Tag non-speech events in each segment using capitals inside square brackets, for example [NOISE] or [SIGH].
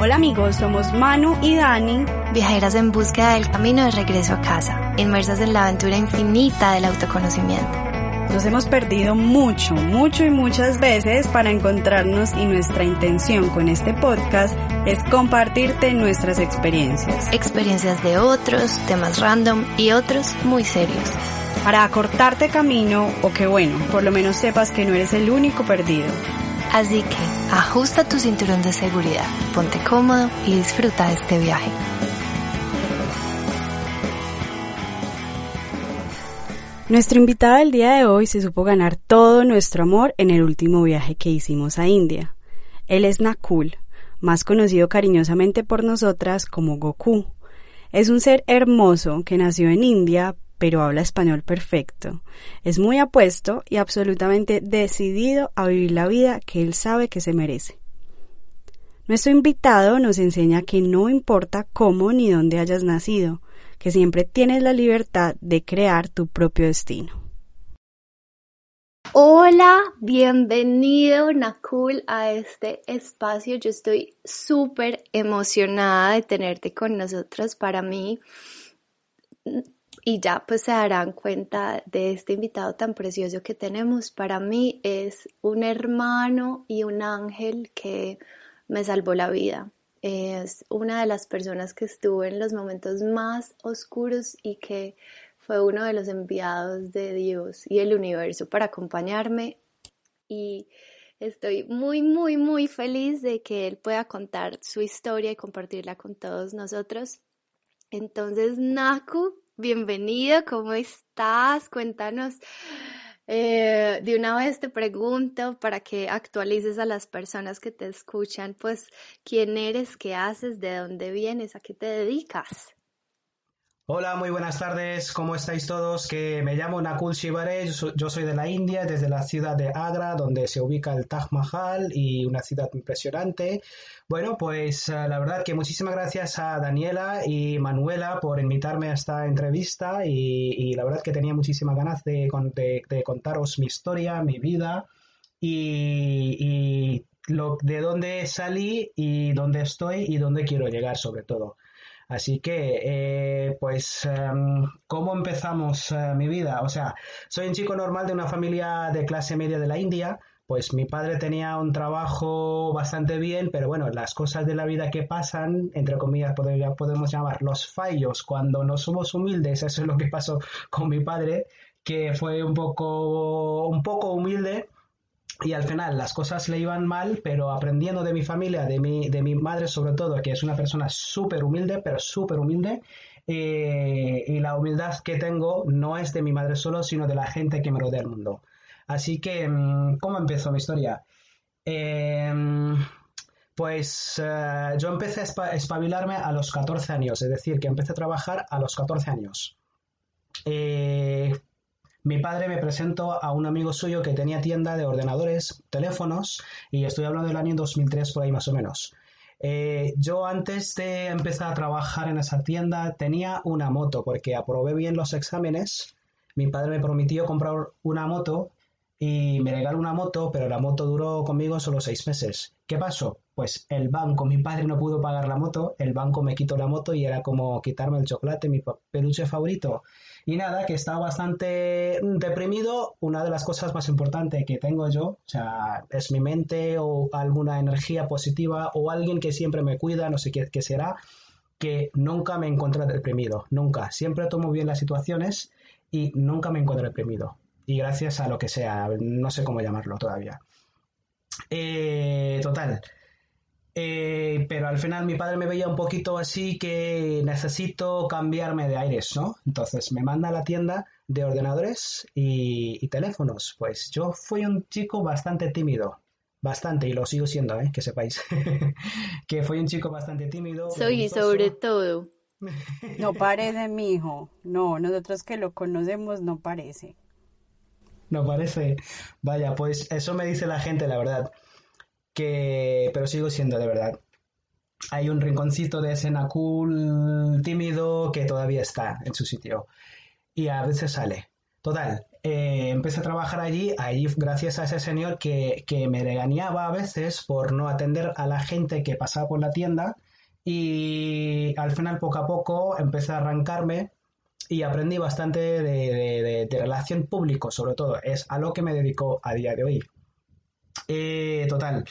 Hola amigos, somos Manu y Dani, viajeras en búsqueda del camino de regreso a casa, inmersas en la aventura infinita del autoconocimiento. Nos hemos perdido mucho, mucho y muchas veces para encontrarnos y nuestra intención con este podcast es compartirte nuestras experiencias. Experiencias de otros, temas random y otros muy serios. Para acortarte camino o que bueno, por lo menos sepas que no eres el único perdido. Así que ajusta tu cinturón de seguridad, ponte cómodo y disfruta de este viaje. Nuestro invitado del día de hoy se supo ganar todo nuestro amor en el último viaje que hicimos a India. Él es Nakul, más conocido cariñosamente por nosotras como Goku. Es un ser hermoso que nació en India, pero habla español perfecto. Es muy apuesto y absolutamente decidido a vivir la vida que él sabe que se merece. Nuestro invitado nos enseña que no importa cómo ni dónde hayas nacido, que siempre tienes la libertad de crear tu propio destino. Hola, bienvenido Nakul a este espacio. Yo estoy súper emocionada de tenerte con nosotros. Para mí, y ya pues se darán cuenta de este invitado tan precioso que tenemos. Para mí es un hermano y un ángel que me salvó la vida. Es una de las personas que estuvo en los momentos más oscuros y que fue uno de los enviados de Dios y el universo para acompañarme. Y estoy muy, muy, muy feliz de que él pueda contar su historia y compartirla con todos nosotros. Entonces, Naku, bienvenido, ¿cómo estás? Cuéntanos eh, de una vez te pregunto para que actualices a las personas que te escuchan, pues, quién eres, qué haces, de dónde vienes, a qué te dedicas. Hola, muy buenas tardes. ¿Cómo estáis todos? Que me llamo Nakul Shivare. Yo soy de la India, desde la ciudad de Agra, donde se ubica el Taj Mahal y una ciudad impresionante. Bueno, pues eh, la verdad que muchísimas gracias a Daniela y Manuela por invitarme a esta entrevista y, la verdad que tenía muchísimas ganas de, contaros mi historia, mi vida y, lo, de dónde salí y dónde estoy y dónde quiero llegar sobre todo. Así que, eh, pues, em, ¿cómo empezamos eh, mi vida? O sea, soy un chico normal de una familia de clase media de la India. Pues mi padre tenía un trabajo bastante bien, pero bueno, las cosas de la vida que pasan, entre comillas, podemos llamar los fallos cuando no somos humildes, eso es lo que pasó con mi padre, que fue un poco, un poco humilde, y al final las cosas le iban mal, pero aprendiendo de mi familia, de mi, de mi madre sobre todo, que es una persona súper humilde, pero súper humilde, eh, y la humildad que tengo no es de mi madre solo, sino de la gente que me rodea el mundo. Así que, mm, ¿cómo empezó mi historia? Em, pues eh, yo empecé a espabilarme a los 14 años, es decir, que empecé a trabajar a los 14 años. Eh, mi padre me presentó a un amigo suyo que tenía tienda de ordenadores, teléfonos, y estoy hablando del año 2003 por ahí más o menos. Eh, yo antes de empezar a trabajar en esa tienda tenía una moto porque aprobé bien los exámenes. Mi padre me prometió comprar una moto y me regaló una moto, pero la moto duró conmigo solo seis meses. ¿Qué pasó? Pues el banco, mi padre no pudo pagar la moto, el banco me quitó la moto y era como quitarme el chocolate, mi peluche favorito. Y nada, que estaba bastante deprimido. Una de las cosas más importantes que tengo yo, o sea, es mi mente o alguna energía positiva o alguien que siempre me cuida, no sé qué, será, que nunca me encuentro deprimido, nunca. Siempre tomo bien las situaciones y nunca me encuentro deprimido y gracias a lo que sea, no sé cómo llamarlo todavía. Eh, total. Eh, pero al final mi padre me veía un poquito así que necesito cambiarme de aires, ¿no? Entonces me manda a la tienda de ordenadores y, teléfonos. Pues yo fui un chico bastante tímido, bastante, y lo sigo siendo, ¿eh? que sepáis, [LAUGHS] que fui un chico bastante tímido. Soy sobre todo. No parece, mi hijo. No, nosotros que lo conocemos no parece. No parece. Vaya, pues eso me dice la gente, la verdad. Que. Pero sigo siendo de verdad. Hay un rinconcito de escena cool, tímido, que todavía está en su sitio. Y a veces sale. Total. eh, empecé a trabajar allí, allí gracias a ese señor que, que me regañaba a veces por no atender a la gente que pasaba por la tienda y al final poco a poco empecé a arrancarme y aprendí bastante de, relación público, sobre todo. Es a lo que me dedico a día de hoy. Eh, total,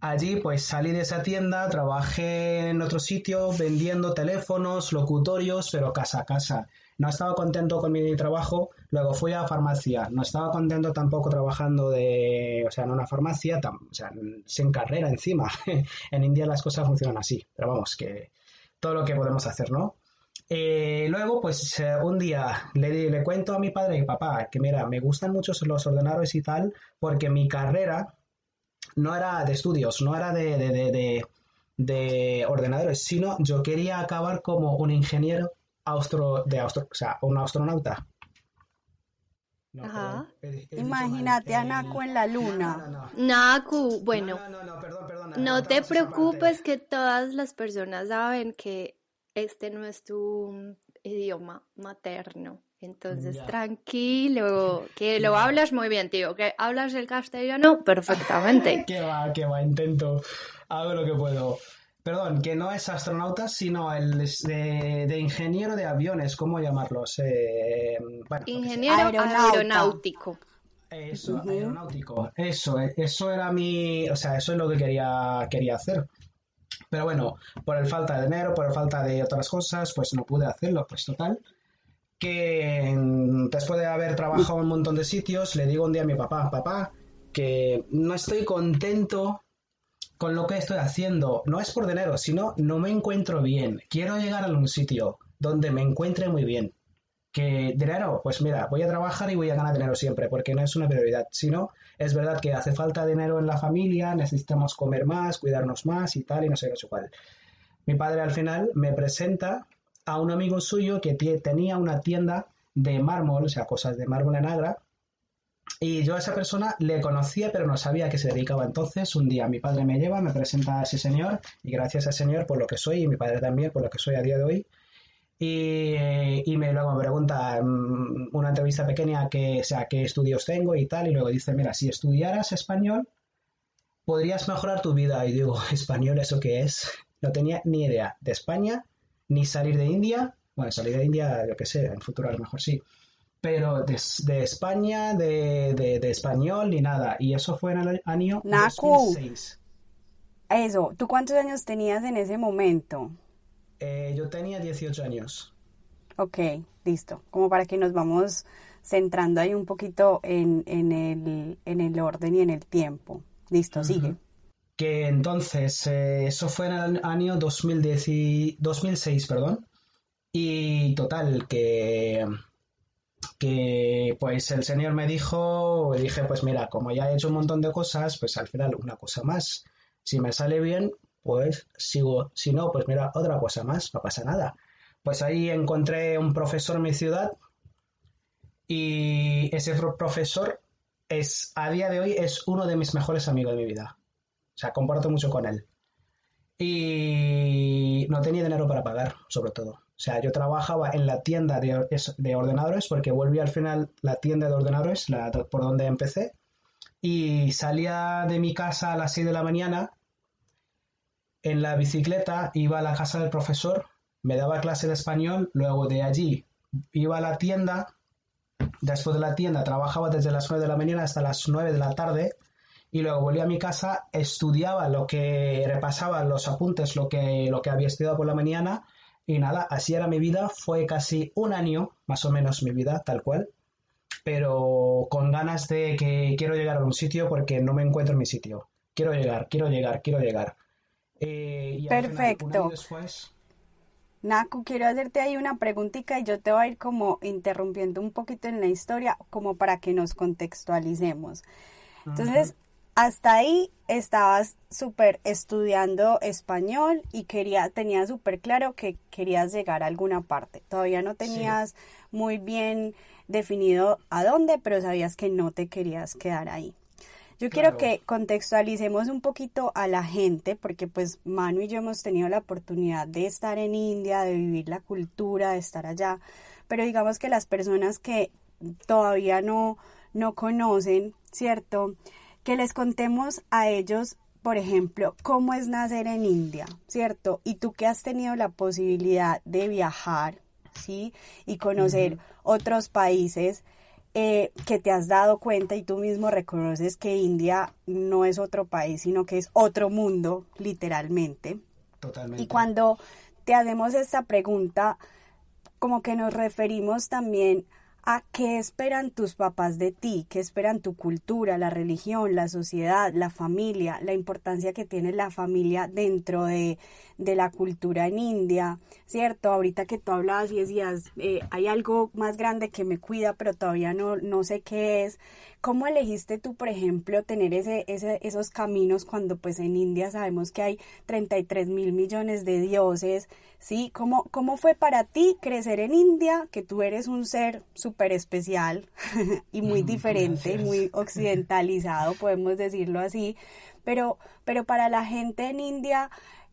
allí pues salí de esa tienda, trabajé en otro sitio vendiendo teléfonos, locutorios, pero casa a casa. No estaba contento con mi trabajo, luego fui a farmacia. No estaba contento tampoco trabajando de, o sea, en una farmacia, o sea, sin carrera encima. [LAUGHS] en India las cosas funcionan así, pero vamos, que todo lo que podemos hacer, ¿no? Eh, luego, pues eh, un día le, le cuento a mi padre y papá que mira, me gustan mucho los ordenadores y tal, porque mi carrera no era de estudios, no era de, de, de, ordenadores, sino yo quería acabar como un ingeniero austro, de austro, o sea, un astronauta. Ajá. Imagínate a Naku en la luna. Naku, bueno, no te preocupes que todas las personas saben que este no es tu idioma materno. Entonces, tranquilo, [LAUGHS] que lo hablas muy bien, tío. Que hablas el castellano perfectamente. [LAUGHS] que va, que va, intento. Hago lo que puedo. Perdón, que no es astronauta, sino el de, ingeniero de aviones, ¿cómo llamarlos? Eh, ingeniero aeronáutico. Eso, aeronáutico. Eso, eso era mi. O sea, eso es lo que quería, quería hacer. Pero bueno, por el falta de dinero, por el falta de otras cosas, pues no pude hacerlo. Pues total, que después de haber trabajado en un montón de sitios, le digo un día a mi papá, papá, que no estoy contento con lo que estoy haciendo. No es por dinero, sino no me encuentro bien. Quiero llegar a un sitio donde me encuentre muy bien. Que dinero, pues mira, voy a trabajar y voy a ganar dinero siempre, porque no es una prioridad. Sino, es verdad que hace falta dinero en la familia, necesitamos comer más, cuidarnos más y tal, y no sé qué cuál. Mi padre al final me presenta a un amigo suyo que tenía una tienda de mármol, o sea, cosas de mármol en Agra, y yo a esa persona le conocía, pero no sabía a qué se dedicaba. Entonces, un día mi padre me lleva, me presenta a ese señor, y gracias a ese señor por lo que soy, y mi padre también por lo que soy a día de hoy. Y, y me luego me pregunta mm, una entrevista pequeña que sea qué estudios tengo y tal, y luego dice, mira, si estudiaras español, podrías mejorar tu vida. Y digo, [LAUGHS] ¿español eso qué es? No tenía ni idea de España, ni salir de India. Bueno, salir de India, yo qué sé, en futuro a lo mejor sí pero de, España, de, de, español, ni nada. Y eso fue en el año Naku. 2006. Eso, ¿tú cuántos años tenías en ese momento? Eh, yo tenía 18 años. Ok, listo. Como para que nos vamos centrando ahí un poquito en, en, el, en el orden y en el tiempo. Listo, sigue. Que entonces, eh, eso fue en el año 2010 2006, perdón. Y total, que que pues el señor me dijo, dije, pues mira, como ya he hecho un montón de cosas, pues al final una cosa más. Si me sale bien, pues sigo. Si no, pues mira, otra cosa más, no pasa nada. Pues ahí encontré un profesor en mi ciudad y ese profesor es, a día de hoy, es uno de mis mejores amigos de mi vida. O sea, comparto mucho con él. Y no tenía dinero para pagar, sobre todo. O sea, yo trabajaba en la tienda de, ordenadores porque volví al final la tienda de ordenadores, la, por donde empecé, y salía de mi casa a las 6 de la mañana en la bicicleta, iba a la casa del profesor, me daba clase de español, luego de allí iba a la tienda, después de la tienda trabajaba desde las 9 de la mañana hasta las 9 de la tarde, y luego volví a mi casa, estudiaba lo que repasaba los apuntes, lo que, lo que había estudiado por la mañana, y nada, así era mi vida, fue casi un año, más o menos mi vida, tal cual, pero con ganas de que quiero llegar a un sitio porque no me encuentro en mi sitio. Quiero llegar, quiero llegar, quiero llegar. Eh, Perfecto. después... Naku, quiero hacerte ahí una preguntita y yo te voy a ir como interrumpiendo un poquito en la historia como para que nos contextualicemos. Entonces, hasta ahí estabas súper estudiando español y quería, tenía súper claro que querías llegar a alguna parte. Todavía no tenías muy bien definido a dónde, pero sabías que no te querías quedar ahí. Yo quiero que contextualicemos un poquito a la gente, porque pues Manu y yo hemos tenido la oportunidad de estar en India, de vivir la cultura, de estar allá, pero digamos que las personas que todavía no, no conocen, ¿cierto? Que les contemos a ellos, por ejemplo, cómo es nacer en India, ¿cierto? Y tú que has tenido la posibilidad de viajar, ¿sí? Y conocer otros países, eh, que te has dado cuenta y tú mismo reconoces que India no es otro país, sino que es otro mundo, literalmente. Totalmente. Y cuando te hacemos esta pregunta, como que nos referimos también a qué esperan tus papás de ti, qué esperan tu cultura, la religión, la sociedad, la familia, la importancia que tiene la familia dentro de, de la cultura en India, ¿cierto? Ahorita que tú hablabas y decías, eh, hay algo más grande que me cuida, pero todavía no, no sé qué es. ¿Cómo elegiste tú, por ejemplo, tener ese, esos caminos cuando pues en India sabemos que hay 33 mil millones de dioses? ¿Sí? ¿Cómo, ¿Cómo fue para ti crecer en India, que tú eres un ser súper especial [LAUGHS] y muy diferente, muy occidentalizado, [LAUGHS] podemos decirlo así? Pero, pero para la gente en India,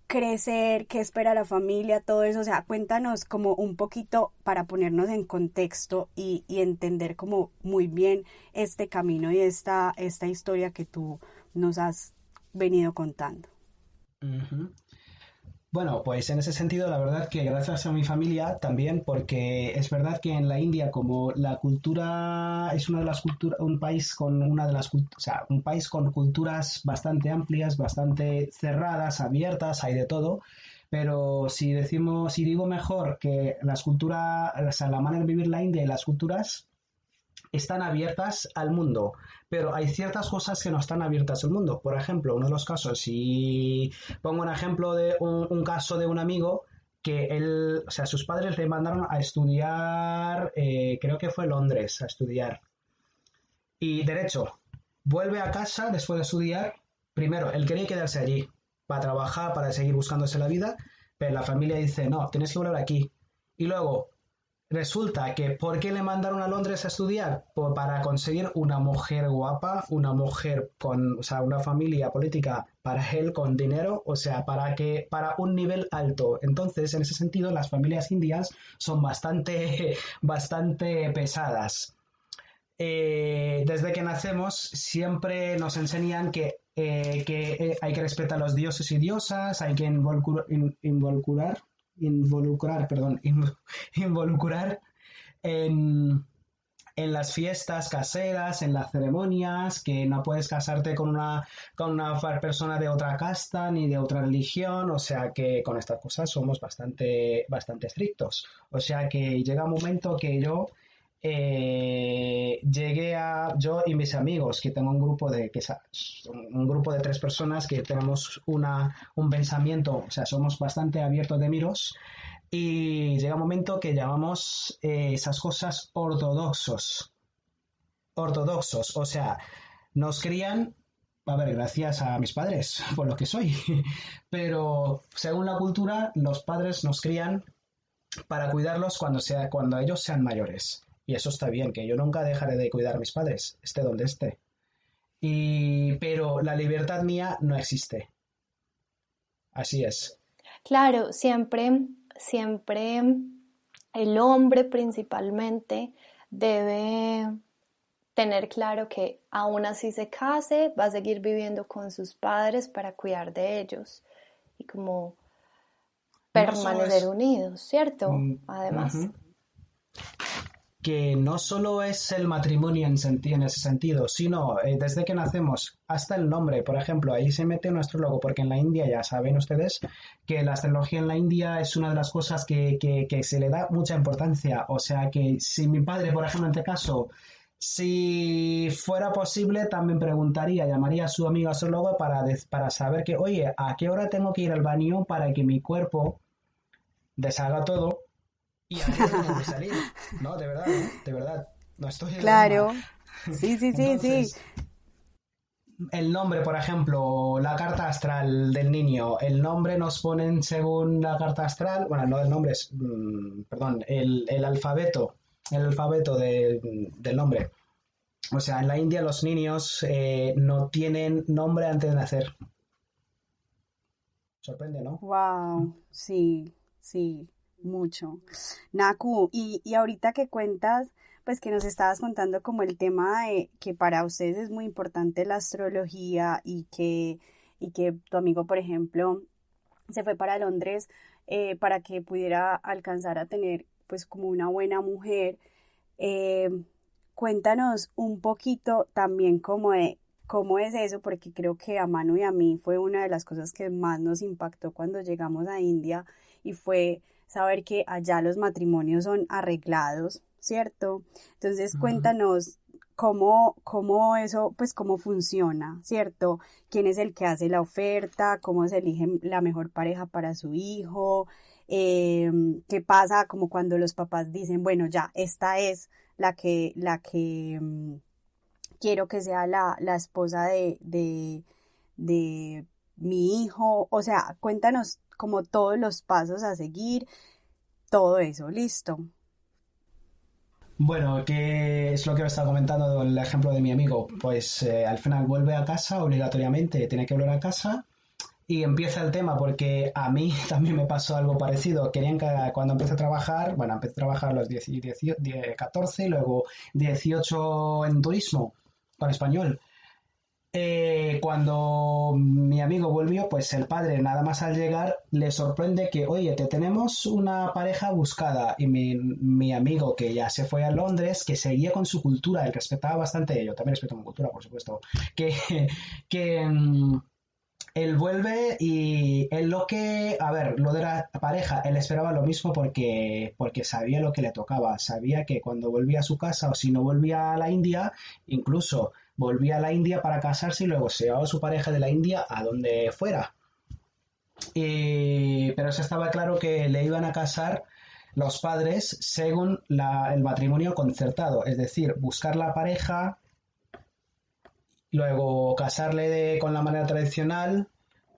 crecer, qué espera la familia, todo eso. O sea, cuéntanos como un poquito para ponernos en contexto y, y entender como muy bien este camino y esta, esta historia que tú nos has venido contando. Bueno, pues en ese sentido, la verdad que gracias a mi familia también, porque es verdad que en la India, como la cultura es una de las culturas, un país con una de las, o un país con culturas bastante amplias, bastante cerradas, abiertas, hay de todo. Pero si decimos, si digo mejor que las culturas, o sea, la manera de vivir la India y las culturas están abiertas al mundo, pero hay ciertas cosas que no están abiertas al mundo. Por ejemplo, uno de los casos, si pongo un ejemplo de un, caso de un amigo que él, o sea, sus padres le mandaron a estudiar, eh, creo que fue Londres, a estudiar. Y derecho, vuelve a casa después de estudiar. Primero, él quería quedarse allí para trabajar, para seguir buscándose la vida, pero la familia dice, no, tienes que volver aquí. Y luego, Resulta que ¿por qué le mandaron a Londres a estudiar? Para conseguir una mujer guapa, una mujer con, o sea, una familia política para él con dinero, o sea, para que para un nivel alto. Entonces, en ese sentido, las familias indias son bastante, [LAUGHS] bastante pesadas. Eh, desde que nacemos siempre nos enseñan que, eh, que eh, hay que respetar a los dioses y diosas, hay que involucrar, perdón, [LAUGHS] involucrar en, en, las fiestas caseras, en las ceremonias, que no puedes casarte con una, con una persona de otra casta ni de otra religión, o sea que con estas cosas somos bastante, bastante estrictos. O sea que llega un momento que yo eh, llegué a yo y mis amigos, que tengo un grupo de que un grupo de tres personas que tenemos una, un pensamiento, o sea, somos bastante abiertos de miros y llega un momento que llamamos eh, esas cosas ortodoxos. Ortodoxos, o sea, nos crían, a ver, gracias a mis padres, [LAUGHS] por lo que soy, [LAUGHS] pero según la cultura, los padres nos crían para cuidarlos cuando, sea, cuando ellos sean mayores. Y eso está bien, que yo nunca dejaré de cuidar a mis padres, esté donde esté. Y, pero la libertad mía no existe. Así es. Claro, siempre, siempre el hombre principalmente debe tener claro que aún así se case, va a seguir viviendo con sus padres para cuidar de ellos y como permanecer unidos, ¿cierto? Mm, Además que no solo es el matrimonio en, en ese sentido, sino eh, desde que nacemos hasta el nombre. Por ejemplo, ahí se mete nuestro logo, porque en la India ya saben ustedes que la astrología en la India es una de las cosas que, que, se le da mucha importancia. O sea que si mi padre, por ejemplo, en este caso, si fuera posible, también preguntaría, llamaría a su amigo astrólogo para, para saber que, oye, ¿a qué hora tengo que ir al baño para que mi cuerpo deshaga todo y aquí no salir. [LAUGHS] No, de verdad, ¿eh? de verdad. No estoy. Claro. Sí, sí, sí, sí. El nombre, por ejemplo, la carta astral del niño, el nombre nos ponen según la carta astral, bueno, no el nombre, es, mm, perdón, el, el, alfabeto, el alfabeto de, del nombre. O sea, en la India los niños eh, no tienen nombre antes de nacer. Sorprende, ¿no? Wow, sí, sí mucho. Naku, y, y ahorita que cuentas, pues que nos estabas contando como el tema de que para ustedes es muy importante la astrología y que, y que tu amigo, por ejemplo, se fue para Londres eh, para que pudiera alcanzar a tener pues como una buena mujer. Eh, cuéntanos un poquito también como de cómo es eso, porque creo que a Manu y a mí fue una de las cosas que más nos impactó cuando llegamos a India y fue saber que allá los matrimonios son arreglados, ¿cierto? Entonces cuéntanos cómo, cómo eso, pues cómo funciona, ¿cierto? ¿Quién es el que hace la oferta? ¿Cómo se elige la mejor pareja para su hijo? Em, ¿Qué pasa como cuando los papás dicen, bueno, ya, esta es la que, la que, em, quiero que sea la, esposa de, de, de mi hijo, o sea, cuéntanos como todos los pasos a seguir, todo eso, listo. Bueno, ¿qué es lo que me estaba comentando el ejemplo de mi amigo? Pues eh, al final vuelve a casa obligatoriamente, tiene que volver a casa y empieza el tema porque a mí [LAUGHS] también me pasó algo parecido. Querían que cuando empecé a trabajar, bueno, empecé a trabajar a los 10, 14 y luego 18 en turismo con español. Eh, cuando mi amigo volvió, pues el padre nada más al llegar le sorprende que, oye, te tenemos una pareja buscada y mi, amigo que ya se fue a Londres, que seguía con su cultura, él respetaba bastante, yo también respeto mi cultura, por supuesto, que, [LAUGHS] que mm, él vuelve y él lo que, a ver, lo de la pareja, él esperaba lo mismo porque, porque sabía lo que le tocaba, sabía que cuando volvía a su casa o si no volvía a la India, incluso volvía a la India para casarse y luego se llevaba a su pareja de la India a donde fuera. pero se estaba claro que le iban a casar los padres según el matrimonio concertado, es decir, buscar la pareja luego casarle con la manera tradicional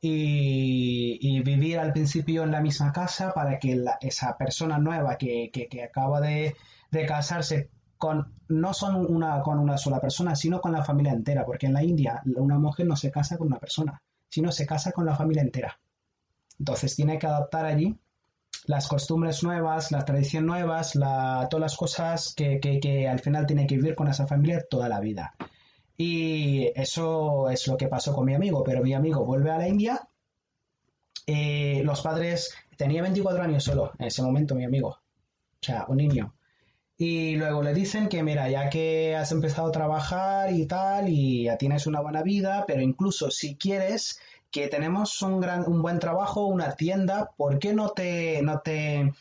y, vivir al principio en la misma casa para que esa persona nueva que, acaba de, casarse con no son una con una sola persona, sino con la familia entera, porque en la India una mujer no se casa con una persona, sino se casa con la familia entera. Entonces tiene que adaptar allí las costumbres nuevas, las tradiciones nuevas, todas las cosas que, que, al final tiene que vivir con esa familia toda la vida. Y eso es lo que pasó con mi amigo, pero mi amigo vuelve a la India. Eh, los padres, tenía 24 años solo en ese momento, mi amigo. O sea, un niño. Y luego le dicen que, mira, ya que has empezado a trabajar y tal, y ya tienes una buena vida, pero incluso si quieres que tenemos un, gran, un buen trabajo, una tienda, ¿por qué no te, no te,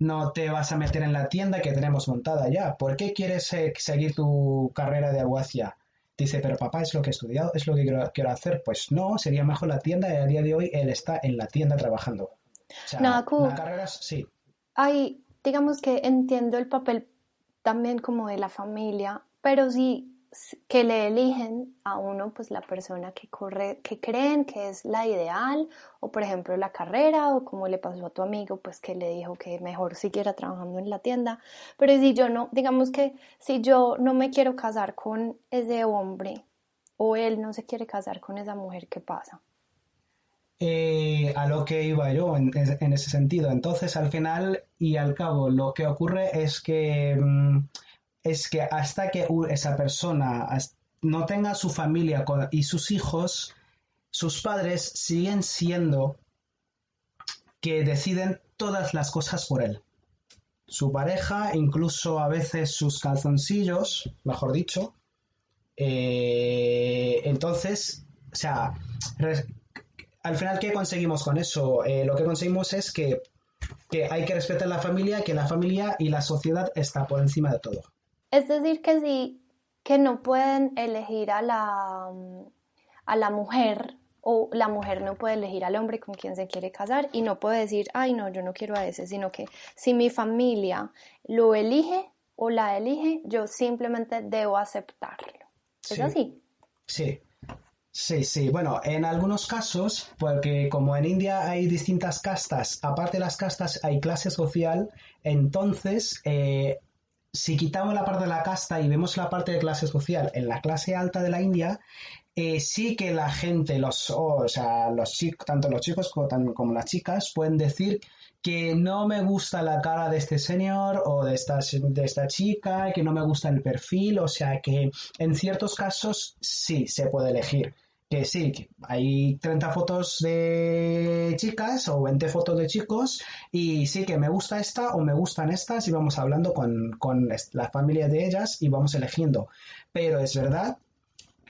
no te vas a meter en la tienda que tenemos montada ya? ¿Por qué quieres eh, seguir tu carrera de abogacía? Dice, pero papá, es lo que he estudiado, es lo que quiero, hacer. Pues no, sería mejor la tienda y a día de hoy él está en la tienda trabajando. O sea, la carrera, sí. Ay, digamos que entiendo el papel también como de la familia, pero sí que le eligen a uno pues la persona que corre, que creen que es la ideal, o por ejemplo la carrera, o como le pasó a tu amigo, pues que le dijo que mejor siguiera trabajando en la tienda. Pero si yo no, digamos que si yo no me quiero casar con ese hombre, o él no se quiere casar con esa mujer, ¿qué pasa? Eh, a lo que iba yo en, ese sentido. Entonces, al final y al cabo, lo que ocurre es que mm, es que hasta que esa persona no tenga su familia y sus hijos, sus padres siguen siendo que deciden todas las cosas por él. Su pareja, incluso a veces sus calzoncillos, mejor dicho. Eh, entonces, o sea, al final, ¿qué conseguimos con eso? Eh, lo que conseguimos es que, que hay que respetar la familia, que la familia y la sociedad está por encima de todo. Es decir, que sí, que no pueden elegir a la, a la mujer o la mujer no puede elegir al hombre con quien se quiere casar y no puede decir, ay no, yo no quiero a ese, sino que si mi familia lo elige o la elige, yo simplemente debo aceptarlo. ¿Es así? Sí. Sí, sí. Bueno, en algunos casos, porque como en India hay distintas castas, aparte de las castas hay clase social, entonces eh, si quitamos la parte de la casta y vemos la parte de clase social, en la clase alta de la India, eh, sí que la gente, los, o sea, los chicos, tanto los chicos como, como, las chicas, pueden decir que no me gusta la cara de este señor o de esta, de esta chica, que no me gusta el perfil, o sea que en ciertos casos sí se puede elegir. Que sí, que hay 30 fotos de chicas o 20 fotos de chicos y sí que me gusta esta o me gustan estas y vamos hablando con, con la familia de ellas y vamos eligiendo. Pero es verdad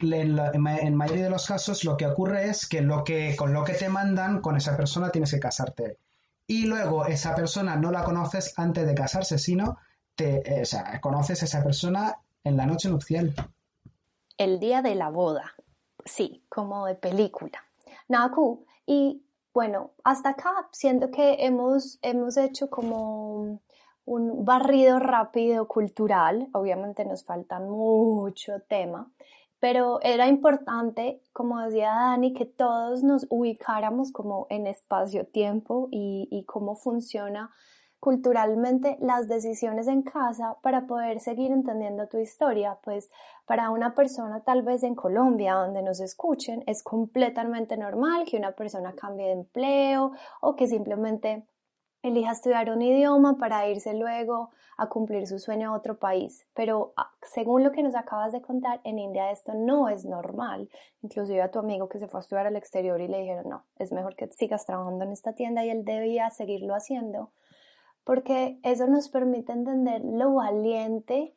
en, la, en, mayoría de los casos lo que ocurre es que, lo que con lo que te mandan, con esa persona tienes que casarte y luego esa persona no la conoces antes de casarse, sino te, eh, o conoces a esa persona en la noche nupcial. El día de la boda, sí, como de película. Naku, y bueno, hasta acá siento que hemos, hemos hecho como un barrido rápido cultural, obviamente nos falta mucho tema, pero era importante, como decía Dani, que todos nos ubicáramos como en espacio-tiempo y, y cómo funciona culturalmente las decisiones en casa para poder seguir entendiendo tu historia, pues para una persona tal vez en Colombia donde nos escuchen es completamente normal que una persona cambie de empleo o que simplemente elija estudiar un idioma para irse luego a cumplir su sueño a otro país. Pero ah, según lo que nos acabas de contar, en India esto no es normal. Inclusive a tu amigo que se fue a estudiar al exterior y le dijeron, no, es mejor que sigas trabajando en esta tienda y él debía seguirlo haciendo. Porque eso nos permite entender lo valiente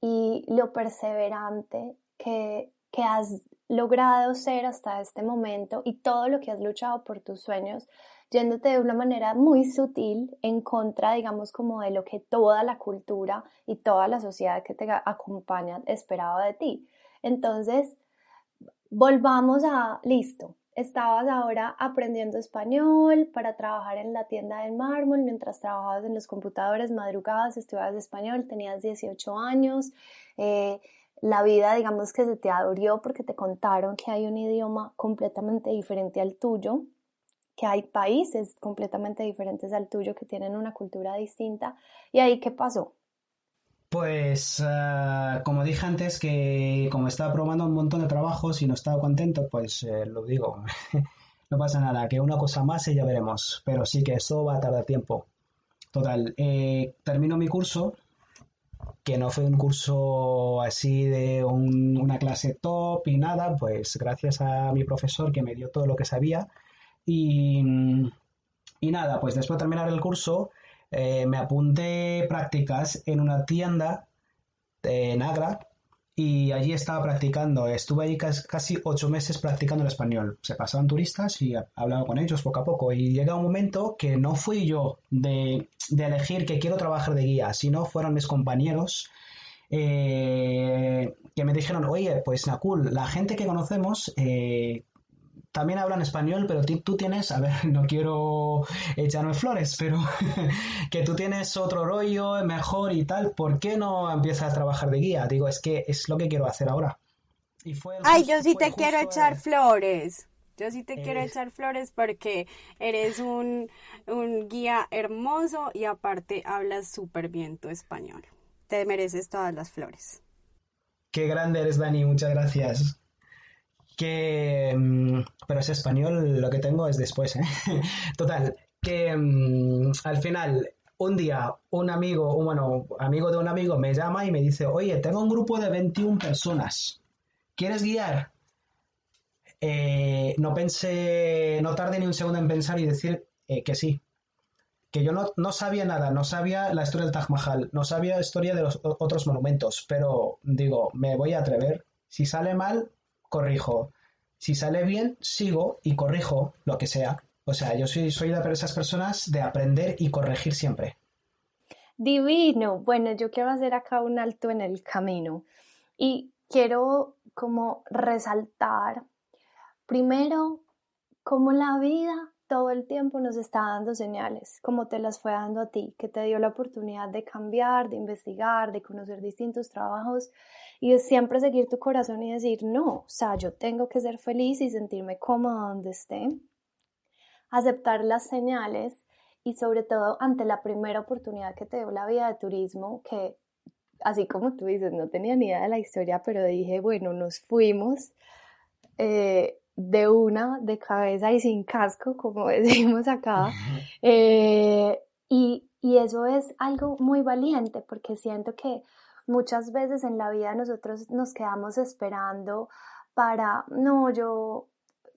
y lo perseverante que, que has logrado ser hasta este momento y todo lo que has luchado por tus sueños yéndote de una manera muy sutil en contra, digamos, como de lo que toda la cultura y toda la sociedad que te acompaña esperaba de ti. Entonces, volvamos a, listo, estabas ahora aprendiendo español para trabajar en la tienda del mármol, mientras trabajabas en los computadores, madrugadas, estudiabas español, tenías 18 años. Eh, la vida, digamos que se te abrió porque te contaron que hay un idioma completamente diferente al tuyo que hay países completamente diferentes al tuyo que tienen una cultura distinta. ¿Y ahí qué pasó? Pues ah, como dije antes que como estaba probando un montón de trabajos y no estaba contento, pues eh, lo digo, [LAUGHS] no pasa nada, que una cosa más y ya veremos, pero sí que eso va a tardar tiempo. Total, eh, termino mi curso, que no fue un curso así de una clase top y nada, pues gracias a mi profesor que me dio todo lo que sabía, y, nada, pues después de terminar el curso, eh, me apunté prácticas en una tienda en Agra y allí estaba practicando. Estuve allí casi ocho meses practicando el español. Se pasaban turistas y hablaba con ellos poco a poco. Y llega un momento que no fui yo de, elegir que quiero trabajar de guía, sino fueron mis compañeros eh, que me dijeron, oye, pues Nakul, la gente que conocemos eh, también hablan español, pero tú tienes, a ver, [LAUGHS] no quiero echarme flores, pero [LAUGHS] que tú tienes otro rollo mejor y tal, ¿por qué no empiezas a trabajar de guía? Digo, es que es lo que quiero hacer ahora. Y fue Ay, yo sí te quiero echar flores. Yo sí te quiero echar flores porque eres un, un guía hermoso y aparte hablas súper bien tu español. Te mereces todas las flores. Qué grande eres, Dani. Muchas gracias que... Mm, pero es español, lo que tengo es después, ¿eh? [LAUGHS] Total, que mm, al final, un día, un amigo, bueno, amigo de un amigo me llama y me dice, oye, tengo un grupo de 21 personas, ¿quieres guiar? Eh, no pensé, no tardé ni un segundo en pensar y decir eh, que sí. Que yo no, no, sabía nada, no sabía la historia del Taj Mahal, no sabía la historia de los otros monumentos, pero digo, me voy a atrever. Si sale mal, corrijo. Si sale bien, sigo y corrijo lo que sea. O sea, yo soy, soy de esas personas de aprender y corregir siempre. Divino. Bueno, yo quiero hacer acá un alto en el camino y quiero como resaltar primero cómo la vida todo el tiempo nos está dando señales, como te las fue dando a ti, que te dio la oportunidad de cambiar, de investigar, de conocer distintos trabajos y de siempre seguir tu corazón y decir, no, o sea, yo tengo que ser feliz y sentirme cómoda donde esté, aceptar las señales y sobre todo ante la primera oportunidad que te dio la vida de turismo, que así como tú dices, no tenía ni idea de la historia, pero dije, bueno, nos fuimos. Eh, de una, de cabeza y sin casco, como [LAUGHS] decimos acá. Eh, y, y eso es algo muy valiente porque siento que muchas veces en la vida nosotros nos quedamos esperando para, no, yo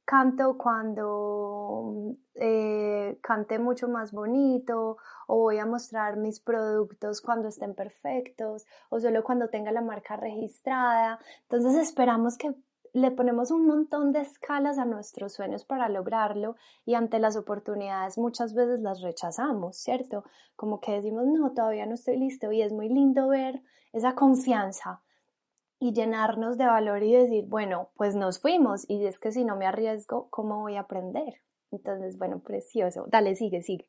canto cuando eh, cante mucho más bonito o voy a mostrar mis productos cuando estén perfectos o solo cuando tenga la marca registrada. Entonces esperamos que le ponemos un montón de escalas a nuestros sueños para lograrlo y ante las oportunidades muchas veces las rechazamos, ¿cierto? Como que decimos, no, todavía no estoy listo y es muy lindo ver esa confianza y llenarnos de valor y decir, bueno, pues nos fuimos y es que si no me arriesgo, ¿cómo voy a aprender? Entonces, bueno, precioso. Dale, sigue, sigue.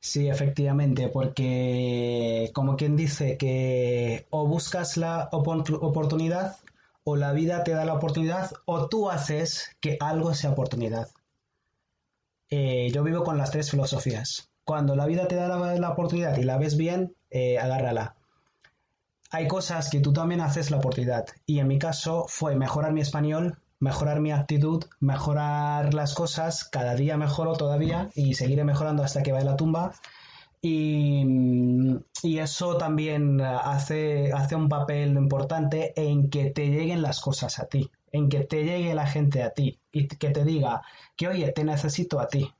Sí, efectivamente, porque como quien dice que o buscas la oportunidad o la vida te da la oportunidad o tú haces que algo sea oportunidad. Eh, yo vivo con las tres filosofías. Cuando la vida te da la, oportunidad y la ves bien, eh, agárrala. Hay cosas que tú también haces la oportunidad. Y en mi caso fue mejorar mi español, mejorar mi actitud, mejorar las cosas. Cada día mejoro todavía y seguiré mejorando hasta que vaya la tumba. Y, eso también hace, hace un papel importante en que te lleguen las cosas a ti, en que te llegue la gente a ti y que te diga que, oye, te necesito a ti.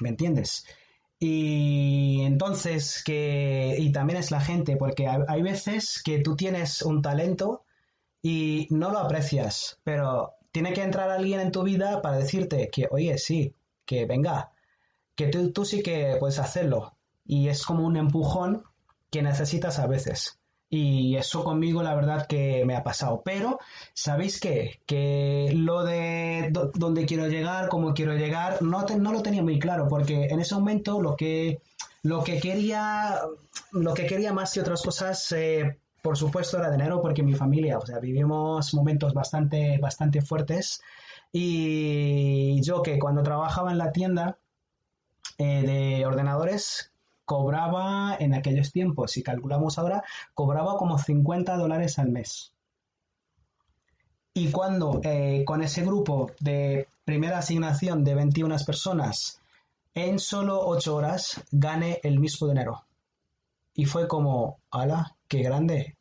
¿Me entiendes? Y entonces que, y también es la gente, porque hay veces que tú tienes un talento y no lo aprecias, pero tiene que entrar alguien en tu vida para decirte que, oye, sí, que venga, que tú, sí que puedes hacerlo. Y es como un empujón que necesitas a veces. Y eso conmigo la verdad que me ha pasado. Pero, ¿sabéis qué? Que lo de dónde quiero llegar, cómo quiero llegar, no, no lo tenía muy claro, porque en ese momento lo que, lo que quería, lo que quería más que otras cosas, eh, por supuesto, era dinero, porque mi familia, o sea, vivimos momentos bastante, bastante fuertes. Y yo que cuando trabajaba en la tienda, eh, de ordenadores cobraba en aquellos tiempos, si calculamos ahora, cobraba como 50 dólares al mes. Y cuando eh, con ese grupo de primera asignación de 21 personas, en solo 8 horas gané el mismo dinero. Y fue como, ala, qué grande.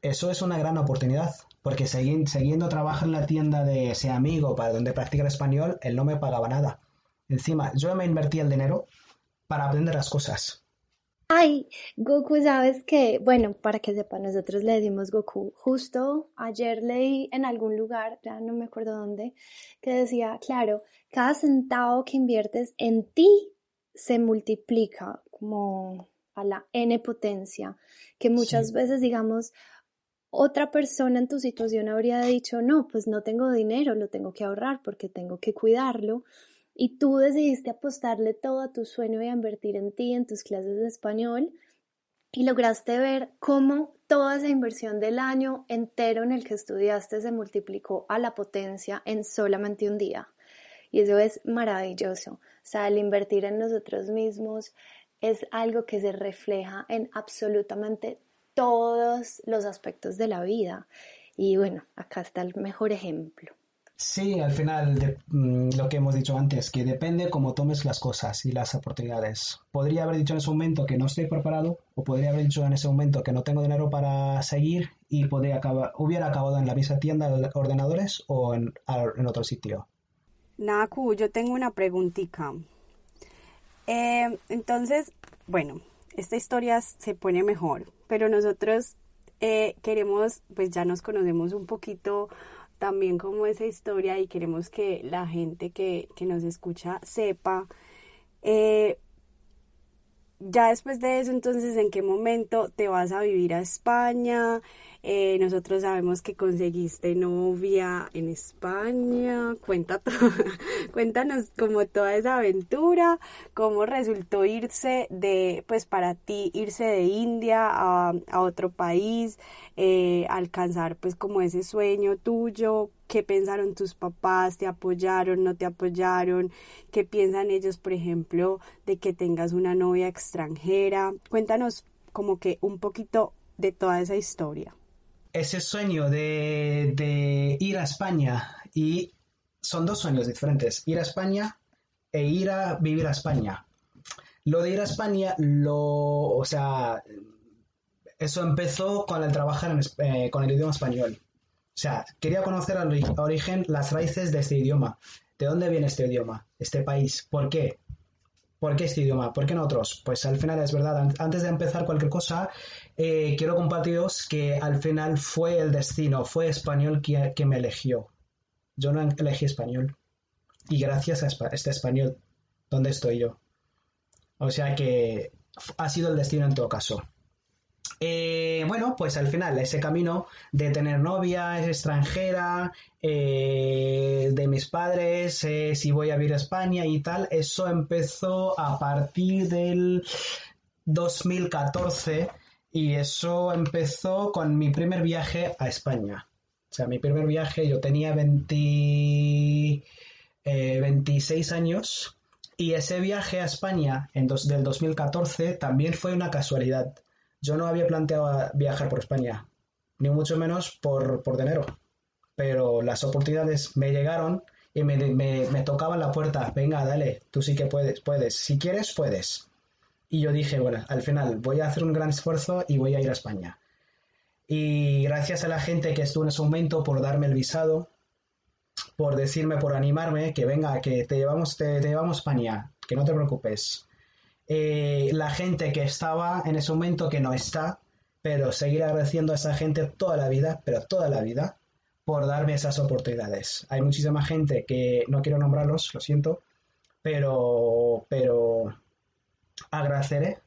Eso es una gran oportunidad, porque siguiendo trabajando en la tienda de ese amigo para donde practicar español, él no me pagaba nada. Encima, yo me invertí el dinero para aprender las cosas. Ay, Goku, ¿sabes qué? Bueno, para que sepa, nosotros le decimos Goku. Justo ayer leí en algún lugar, ya no me acuerdo dónde, que decía, claro, cada centavo que inviertes en ti se multiplica como a la n potencia, que muchas veces, digamos, otra persona en tu situación habría dicho, no, pues no tengo dinero, lo tengo que ahorrar porque tengo que cuidarlo y tú decidiste apostarle todo a tu sueño y a invertir en ti, en tus clases de español, y lograste ver cómo toda esa inversión del año entero en el que estudiaste se multiplicó a la potencia en solamente un día. Y eso es maravilloso. O sea, el invertir en nosotros mismos es algo que se refleja en absolutamente todos los aspectos de la vida. Y bueno, acá está el mejor ejemplo. Sí, al final mm, lo que hemos dicho antes, que depende cómo tomes las cosas y las oportunidades. Podría haber dicho en ese momento que no estoy preparado o podría haber dicho en ese momento que no tengo dinero para seguir y podría acabar, hubiera acabado en la misma tienda de ordenadores o en, otro sitio. Naku, yo tengo una preguntita. Eh, entonces, bueno, esta historia se pone mejor, pero nosotros eh, queremos, pues ya nos conocemos un poquito también como esa historia y queremos que la gente que, nos escucha sepa. Eh, ya después de eso, entonces, ¿en qué momento te vas a vivir a España? Eh, nosotros sabemos que conseguiste novia en España. Cuenta [LAUGHS] cuéntanos como toda esa aventura, cómo resultó irse de, pues para ti, irse de India a, otro país, eh, alcanzar pues como ese sueño tuyo, qué pensaron tus papás, te apoyaron, no te apoyaron, qué piensan ellos, por ejemplo, de que tengas una novia extranjera. Cuéntanos como que un poquito de toda esa historia ese sueño de, ir a España y son dos sueños diferentes, ir a España e ir a vivir a España. Lo de ir a España, lo, o sea, eso empezó con el trabajar eh, con el idioma español. O sea, quería conocer al origen, las raíces de este idioma. ¿De dónde viene este idioma? Este país. ¿Por qué? ¿Por qué este idioma? ¿Por qué no otros? Pues al final es verdad. Antes de empezar cualquier cosa, eh, quiero compartiros que al final fue el destino, fue español que, que me eligió. Yo no elegí español. Y gracias a este español, ¿dónde estoy yo? O sea que ha sido el destino en todo caso. Eh, bueno, pues al final ese camino de tener novia, es extranjera, eh, de mis padres, eh, si voy a vivir a España y tal, eso empezó a partir del 2014 y eso empezó con mi primer viaje a España. O sea, mi primer viaje yo tenía 20, 26 años y ese viaje a España en del 2014 también fue una casualidad yo no había planteado viajar por España, ni mucho menos por, por dinero, pero las oportunidades me llegaron y me, me, tocaban la puerta, venga, dale, tú sí que puedes, puedes, si quieres, puedes. Y yo dije, bueno, al final voy a hacer un gran esfuerzo y voy a ir a España. Y gracias a la gente que estuvo en ese momento por darme el visado, por decirme, por animarme, que venga, que te llevamos, te llevamos a España, que no te preocupes. Eh, la gente que estaba en ese momento que no está, pero seguir agradeciendo a esa gente toda la vida, pero toda la vida, por darme esas oportunidades. Hay muchísima gente que no quiero nombrarlos, lo siento, pero, pero agradeceré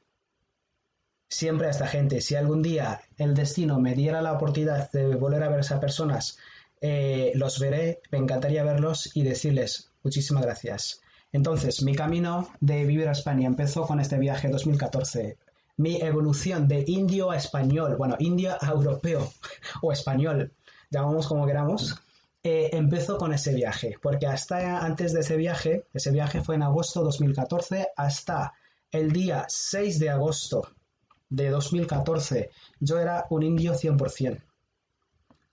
siempre a esta gente. Si algún día el destino me diera la oportunidad de volver a ver a esas personas, eh, los veré, me encantaría verlos y decirles muchísimas gracias. Entonces, mi camino de vivir a España empezó con este viaje 2014. Mi evolución de indio a español, bueno, indio a europeo [LAUGHS] o español, llamamos como queramos, eh, empezó con ese viaje, porque hasta antes de ese viaje, ese viaje fue en agosto 2014, hasta el día 6 de agosto de 2014, yo era un indio 100%.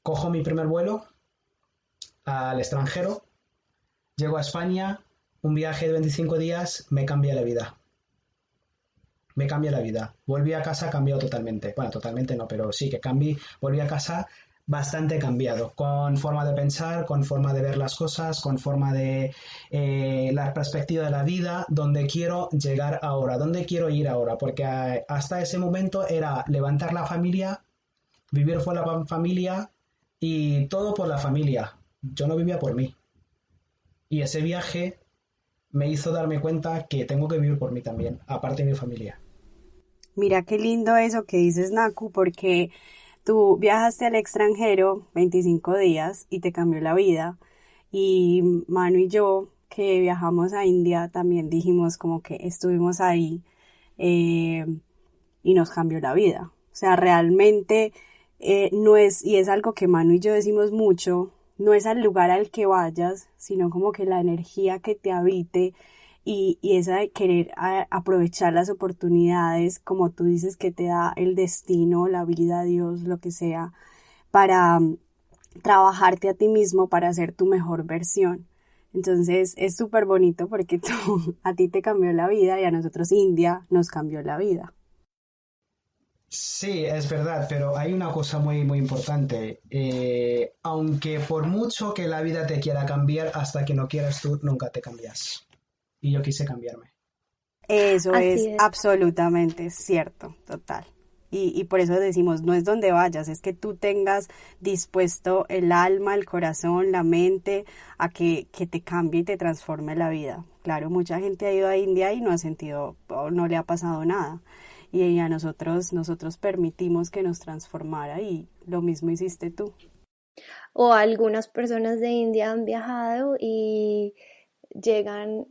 Cojo mi primer vuelo al extranjero, llego a España, un viaje de 25 días me cambia la vida. Me cambia la vida. Volví a casa cambiado totalmente. Bueno, totalmente no, pero sí que cambié. Volví a casa bastante cambiado, con forma de pensar, con forma de ver las cosas, con forma de eh, la perspectiva de la vida, donde quiero llegar ahora, donde quiero ir ahora, porque hasta ese momento era levantar la familia, vivir por la familia y todo por la familia. Yo no vivía por mí. Y ese viaje me hizo darme cuenta que tengo que vivir por mí también, aparte de mi familia. Mira qué lindo eso que dices, Naku, porque tú viajaste al extranjero 25 días y te cambió la vida. Y Manu y yo, que viajamos a India, también dijimos como que estuvimos ahí eh, y nos cambió la vida. O sea, realmente eh, no es, y es algo que Manu y yo decimos mucho, no es al lugar al que vayas, sino como que la energía que te habite y, esa de querer aprovechar las oportunidades, como tú dices, que te da el destino, la vida, Dios, lo que sea, para um, trabajarte a ti mismo, para ser tu mejor versión. Entonces es súper bonito porque [LAUGHS] tú, a ti te cambió la vida y a nosotros India nos cambió la vida. Sí, es verdad, pero hay una cosa muy, muy importante. Eh, aunque por mucho que la vida te quiera cambiar, hasta que no quieras tú, nunca te cambias. Y yo quise cambiarme. Eso es, absolutamente cierto, total. Y, y, por eso decimos, no es donde vayas, es que tú tengas dispuesto el alma, el corazón, la mente a que, que te cambie y te transforme la vida. Claro, mucha gente ha ido a India y no ha sentido, o no le ha pasado nada y a nosotros, nosotros permitimos que nos transformara y lo mismo hiciste tú. O algunas personas de India han viajado y llegan,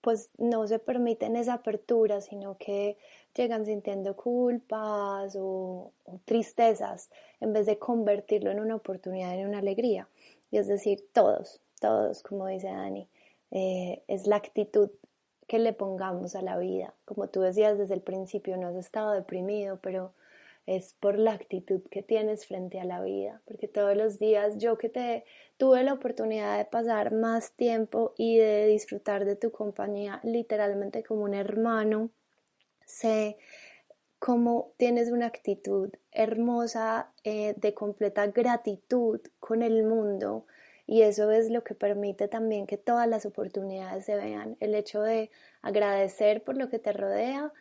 pues no se permiten esa apertura, sino que llegan sintiendo culpas o, tristezas en vez de convertirlo en una oportunidad, en una alegría. Y es decir, todos, todos, como dice Dani, eh, es la actitud que le pongamos a la vida. Como tú decías desde el principio, no has estado deprimido, pero es por la actitud que tienes frente a la vida, porque todos los días yo que te tuve la oportunidad de pasar más tiempo y de disfrutar de tu compañía literalmente como un hermano, sé cómo tienes una actitud hermosa eh, de completa gratitud con el mundo y eso es lo que permite también que todas las oportunidades se vean, el hecho de agradecer por lo que te rodea,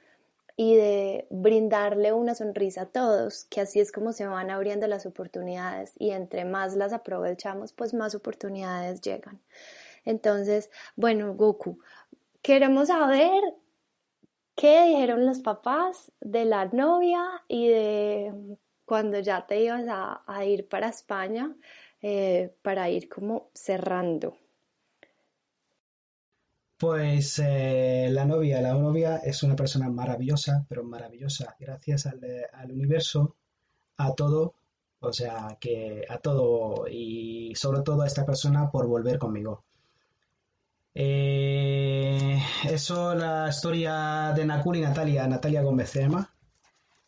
y de brindarle una sonrisa a todos, que así es como se van abriendo las oportunidades y entre más las aprovechamos, pues más oportunidades llegan. Entonces, bueno, Goku, queremos saber qué dijeron los papás de la novia y de cuando ya te ibas a, ir para España, eh, para ir como cerrando. Pues eh, la novia, la novia es una persona maravillosa, pero maravillosa, gracias al, universo, a todo, o sea, que a todo y sobre todo a esta persona por volver conmigo. Eh, eso, la historia de Nakul y Natalia, Natalia Gómez llama.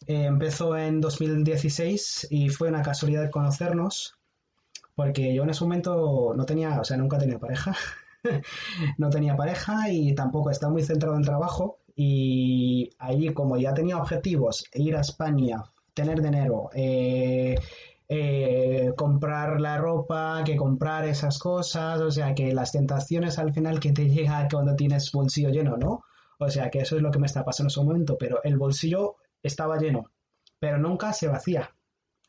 Eh, empezó en 2016 y fue una casualidad conocernos, porque yo en ese momento no tenía, o sea, nunca tenía pareja. [LAUGHS] no tenía pareja y tampoco estaba muy centrado en trabajo y ahí como ya tenía objetivos, ir a España, tener dinero, eh, eh, comprar la ropa, que comprar esas cosas, o sea que las tentaciones al final que te llega cuando tienes bolsillo lleno, ¿no? O sea que eso es lo que me está pasando en ese momento, pero el bolsillo estaba lleno, pero nunca se vacía.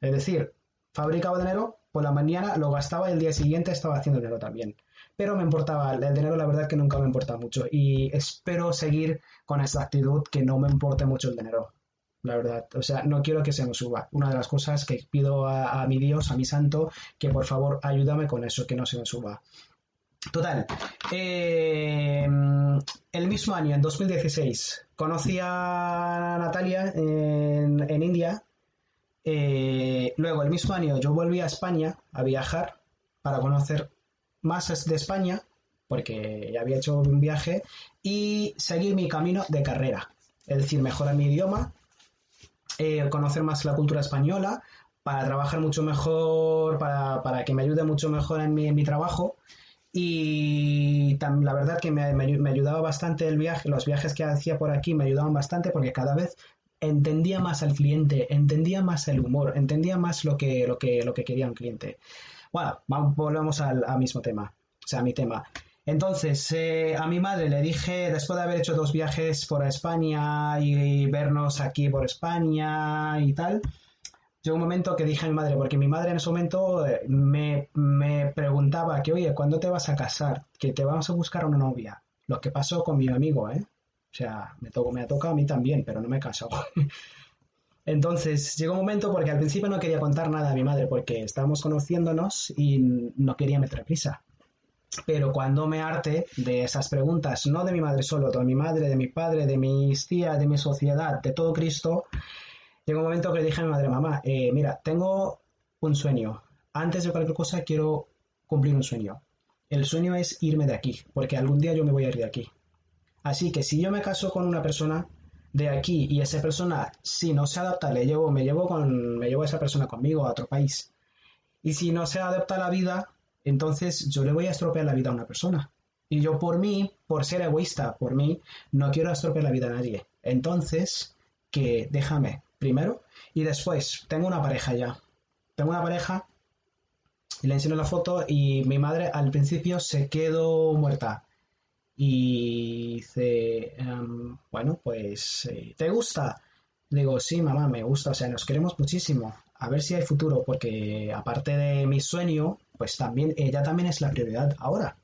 Es decir, fabricaba dinero, por la mañana lo gastaba y el día siguiente estaba haciendo dinero también pero me importaba, el dinero la verdad que nunca me importa mucho y espero seguir con esa actitud que no me importe mucho el dinero, la verdad. O sea, no quiero que se me suba. Una de las cosas que pido a, mi Dios, a mi santo, que por favor ayúdame con eso, que no se me suba. Total, eh, el mismo año, en 2016, conocí a Natalia en, India. Eh, luego, el mismo año, yo volví a España a viajar para conocer más de España, porque ya había hecho un viaje, y seguir mi camino de carrera. Es decir, mejorar mi idioma, eh, conocer más la cultura española, para trabajar mucho mejor, para, que me ayude mucho mejor en mi, trabajo. Y la verdad que me, me, ayudaba bastante el viaje, los viajes que hacía por aquí me ayudaban bastante porque cada vez entendía más al cliente, entendía más el humor, entendía más lo que, lo que, lo que quería un cliente. Bueno, volvemos al, mismo tema, o sea, a mi tema. Entonces, eh, a mi madre le dije, después de haber hecho dos viajes por España y, vernos aquí por España y tal, llegó un momento que dije a mi madre, porque mi madre en ese momento eh, me, preguntaba que, oye, ¿cuándo te vas a casar? Que te vamos a buscar una novia. Lo que pasó con mi amigo, ¿eh? O sea, me, tocó, me ha tocado a mí también, pero no me he casado. [LAUGHS] Entonces llegó un momento porque al principio no quería contar nada a mi madre porque estábamos conociéndonos y no quería meter prisa. Pero cuando me arte de esas preguntas, no de mi madre solo, de mi madre, de mi padre, de mis tías, de mi sociedad, de todo Cristo, llegó un momento que le dije a mi madre, mamá, eh, mira, tengo un sueño. Antes de cualquier cosa quiero cumplir un sueño. El sueño es irme de aquí, porque algún día yo me voy a ir de aquí. Así que si yo me caso con una persona, de aquí y esa persona, si no se adapta, le llevo, me llevo con, me llevo a esa persona conmigo a otro país. Y si no se adapta a la vida, entonces yo le voy a estropear la vida a una persona. Y yo por mí, por ser egoísta, por mí, no quiero estropear la vida a nadie. Entonces, que déjame primero y después, tengo una pareja ya. Tengo una pareja y le enseño la foto y mi madre al principio se quedó muerta. Y dice, em, bueno, pues, eh, ¿te gusta? Digo, sí, mamá, me gusta, o sea, nos queremos muchísimo. A ver si hay futuro, porque aparte de mi sueño, pues también ella también es la prioridad ahora.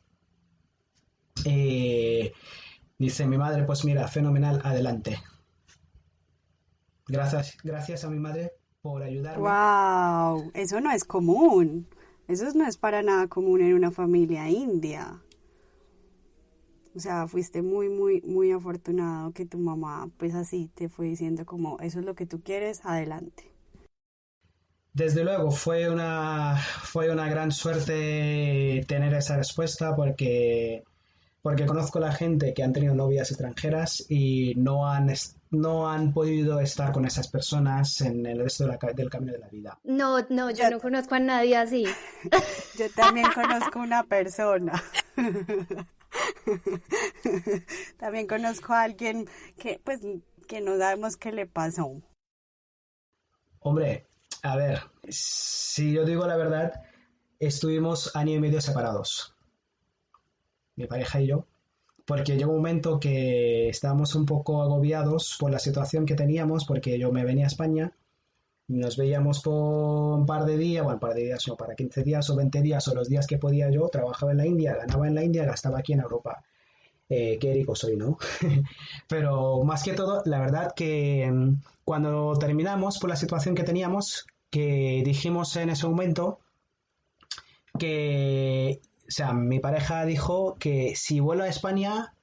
Eh, dice mi madre, pues mira, fenomenal, adelante. Gracias, gracias a mi madre por ayudarme. ¡Wow! Eso no es común. Eso no es para nada común en una familia india. O sea, fuiste muy, muy, muy afortunado que tu mamá, pues así, te fue diciendo como, eso es lo que tú quieres, adelante. Desde luego, fue una, fue una gran suerte tener esa respuesta porque, porque conozco a la gente que han tenido novias extranjeras y no han, no han podido estar con esas personas en el resto del camino de la vida. No, no, yo no conozco a nadie así. [LAUGHS] Yo también conozco una persona. [LAUGHS] [LAUGHS] También conozco a alguien que, pues, que no sabemos qué le pasó. Hombre, a ver, si yo digo la verdad, estuvimos año y medio separados. Mi pareja y yo. Porque llegó un momento que estábamos un poco agobiados por la situación que teníamos, porque yo me venía a España, nos veíamos por un par de días, bueno, un par de días, no, para 15 días o 20 días, o los días que podía yo, trabajaba en la India, ganaba en la India, gastaba aquí en Europa. Eh, qué rico soy, ¿no? [LAUGHS] Pero más que todo, la verdad que mm, cuando terminamos por la situación que teníamos, que dijimos en ese momento que, o sea, mi pareja dijo que si vuelvo a España,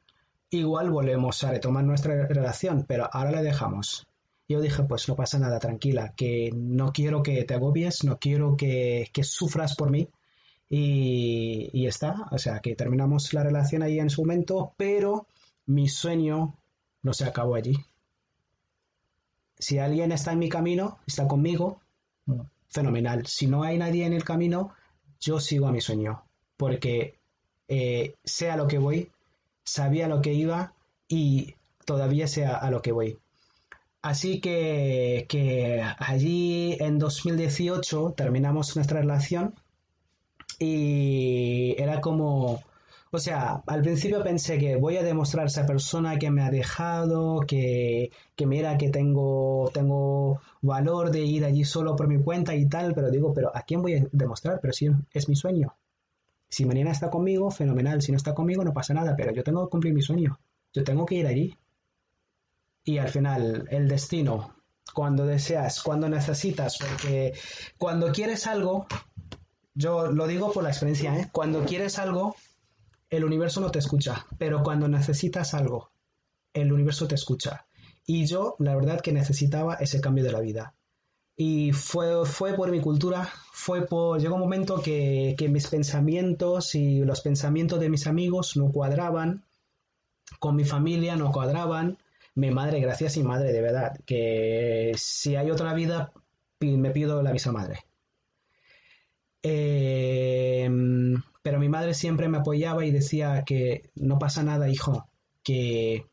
igual volvemos a retomar nuestra relación, pero ahora la dejamos. Yo dije, pues no pasa nada, tranquila, que no quiero que te agobies, no quiero que, que sufras por mí, y, y está, o sea, que terminamos la relación ahí en su momento, pero mi sueño no se acabó allí. Si alguien está en mi camino, está conmigo, fenomenal. Si no hay nadie en el camino, yo sigo a mi sueño, porque eh, sé a lo que voy, sabía lo que iba y todavía sé a, lo que voy. Así que, que allí en 2018 terminamos nuestra relación y era como, o sea, al principio pensé que voy a demostrar a esa persona que me ha dejado, que, que mira que tengo, tengo valor de ir allí solo por mi cuenta y tal, pero digo, pero ¿a quién voy a demostrar? Pero si es mi sueño. Si mañana está conmigo, fenomenal. Si no está conmigo, no pasa nada, pero yo tengo que cumplir mi sueño. Yo tengo que ir allí. Y al final, el destino, cuando deseas, cuando necesitas, porque cuando quieres algo, yo lo digo por la experiencia, ¿eh? Cuando quieres algo, el universo no te escucha, pero cuando necesitas algo, el universo te escucha. Y yo, la verdad, que necesitaba ese cambio de la vida. Y fue, fue por mi cultura, fue por... Llegó un momento que, que mis pensamientos y los pensamientos de mis amigos no cuadraban, con mi familia no cuadraban. Mi madre, gracias y madre, de verdad, que si hay otra vida, me pido la visa madre. Eh, pero mi madre siempre me apoyaba y decía que no pasa nada, hijo, que,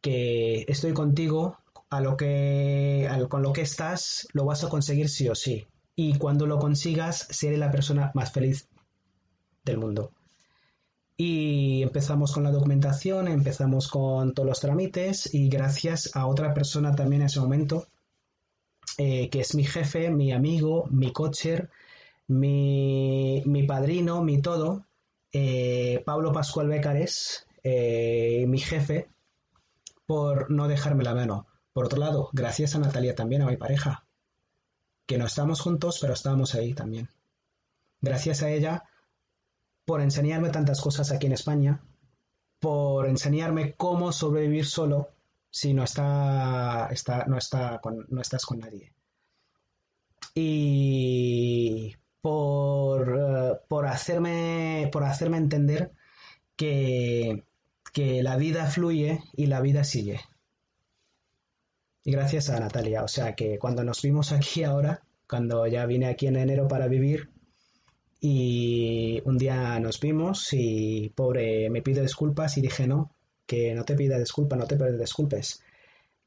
que estoy contigo, a lo que, con lo que estás, lo vas a conseguir sí o sí. Y cuando lo consigas, seré la persona más feliz del mundo. Y empezamos con la documentación, empezamos con todos los trámites y gracias a otra persona también en ese momento, eh, que es mi jefe, mi amigo, mi cocher, mi, mi padrino, mi todo, eh, Pablo Pascual Becares, eh, mi jefe, por no dejarme la mano. Por otro lado, gracias a Natalia también, a mi pareja, que no estamos juntos, pero estábamos ahí también. Gracias a ella por enseñarme tantas cosas aquí en España, por enseñarme cómo sobrevivir solo si no, está, está, no, está no estás con nadie. Y eh, por, hacerme, por hacerme entender que, que la vida fluye y la vida sigue. Y gracias a Natalia, o sea que cuando nos vimos aquí ahora, cuando ya vine aquí en enero para vivir, y un día nos vimos y pobre me pido disculpas y dije no, que no te pida disculpas, no te disculpes,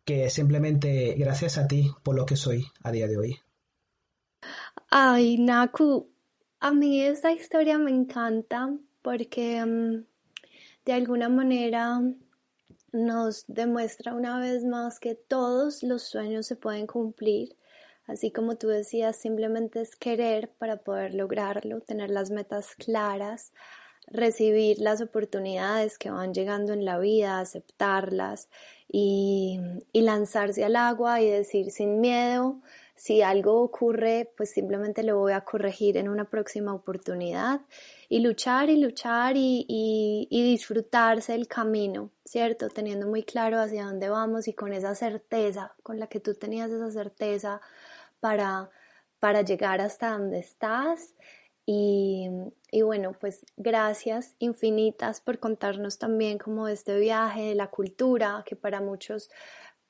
que simplemente gracias a ti por lo que soy a día de hoy. Ay, Naku, a mí esta historia me encanta porque mm, de alguna manera nos demuestra una vez más que todos los sueños se pueden cumplir. Así como tú decías, simplemente es querer para poder lograrlo, tener las metas claras, recibir las oportunidades que van llegando en la vida, aceptarlas y, y lanzarse al agua y decir sin miedo, si algo ocurre, pues simplemente lo voy a corregir en una próxima oportunidad y luchar y luchar y, disfrutarse el camino, ¿cierto? Teniendo muy claro hacia dónde vamos y con esa certeza, con la que tú tenías esa certeza para, para llegar hasta donde estás. Y, y, bueno, pues gracias infinitas por contarnos también como este viaje, de la cultura, que para muchos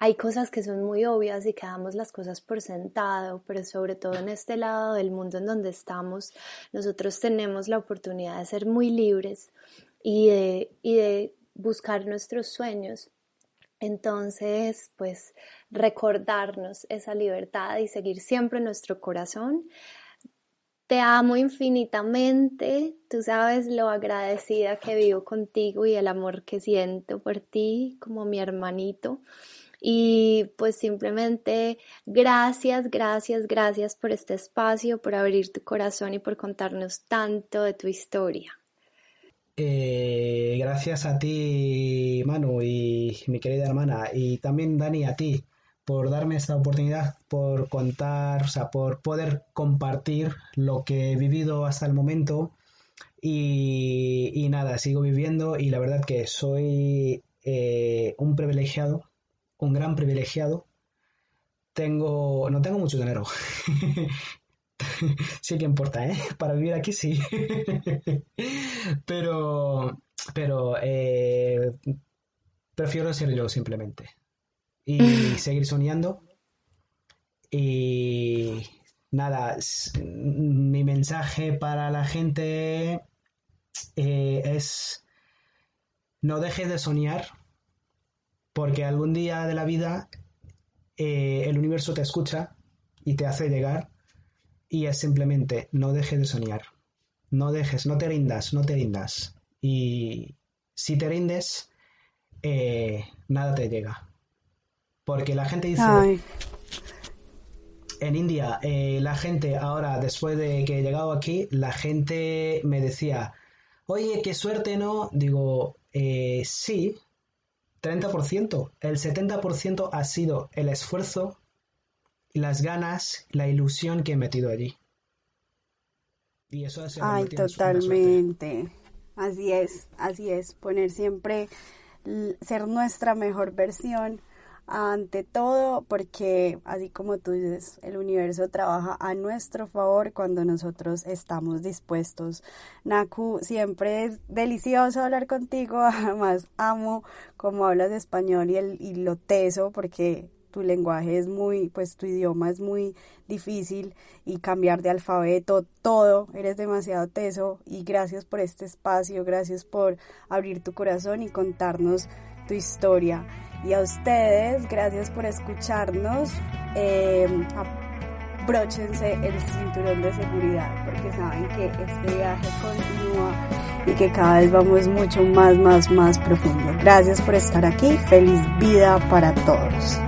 hay cosas que son muy obvias y que damos las cosas por sentado, pero sobre todo en este lado del mundo en donde estamos, nosotros tenemos la oportunidad de ser muy libres y de, y de buscar nuestros sueños. Entonces, pues recordarnos esa libertad y seguir siempre nuestro corazón. Te amo infinitamente, tú sabes lo agradecida que vivo contigo y el amor que siento por ti como mi hermanito. Y pues simplemente gracias, gracias, gracias por este espacio, por abrir tu corazón y por contarnos tanto de tu historia. Eh, gracias a ti, Manu, y mi querida hermana, y también Dani, a ti, por darme esta oportunidad, por contar, o sea, por poder compartir lo que he vivido hasta el momento. Y, nada, sigo viviendo y la verdad que soy eh, un privilegiado, un gran privilegiado. Tengo, no tengo mucho dinero, [LAUGHS] [LAUGHS] sí que importa, ¿eh? [LAUGHS] Para vivir aquí sí. [LAUGHS] pero, pero eh, prefiero ser yo simplemente. Y seguir soñando. Y nada, mi mensaje para la gente eh, es no dejes de soñar porque algún día de la vida eh, el universo te escucha y te hace llegar y es simplemente no dejes de soñar. No dejes, no te rindas, no te rindas. Y si te rindes, eh, nada te llega. Porque la gente dice... En India, eh, la gente ahora, después de que he llegado aquí, la gente me decía, oye, qué suerte, ¿no? Digo, eh, sí, 30%. El 70% ha sido el esfuerzo las ganas, la ilusión que he metido allí. Y eso es Ay, totalmente. Así es, así es. Poner siempre, ser nuestra mejor versión ante todo, porque así como tú dices, el universo trabaja a nuestro favor cuando nosotros estamos dispuestos. Naku, siempre es delicioso hablar contigo, [LAUGHS] además amo cómo hablas español y, el, y lo teso, porque tu lenguaje es muy, pues tu idioma es muy difícil y cambiar de alfabeto, todo, eres demasiado teso y gracias por este espacio, gracias por abrir tu corazón y contarnos tu historia. Y a ustedes, gracias por escucharnos. Eh, abróchense el cinturón de seguridad porque saben que este viaje continúa y que cada vez vamos mucho más, más, más profundo. Gracias por estar aquí. Feliz vida para todos.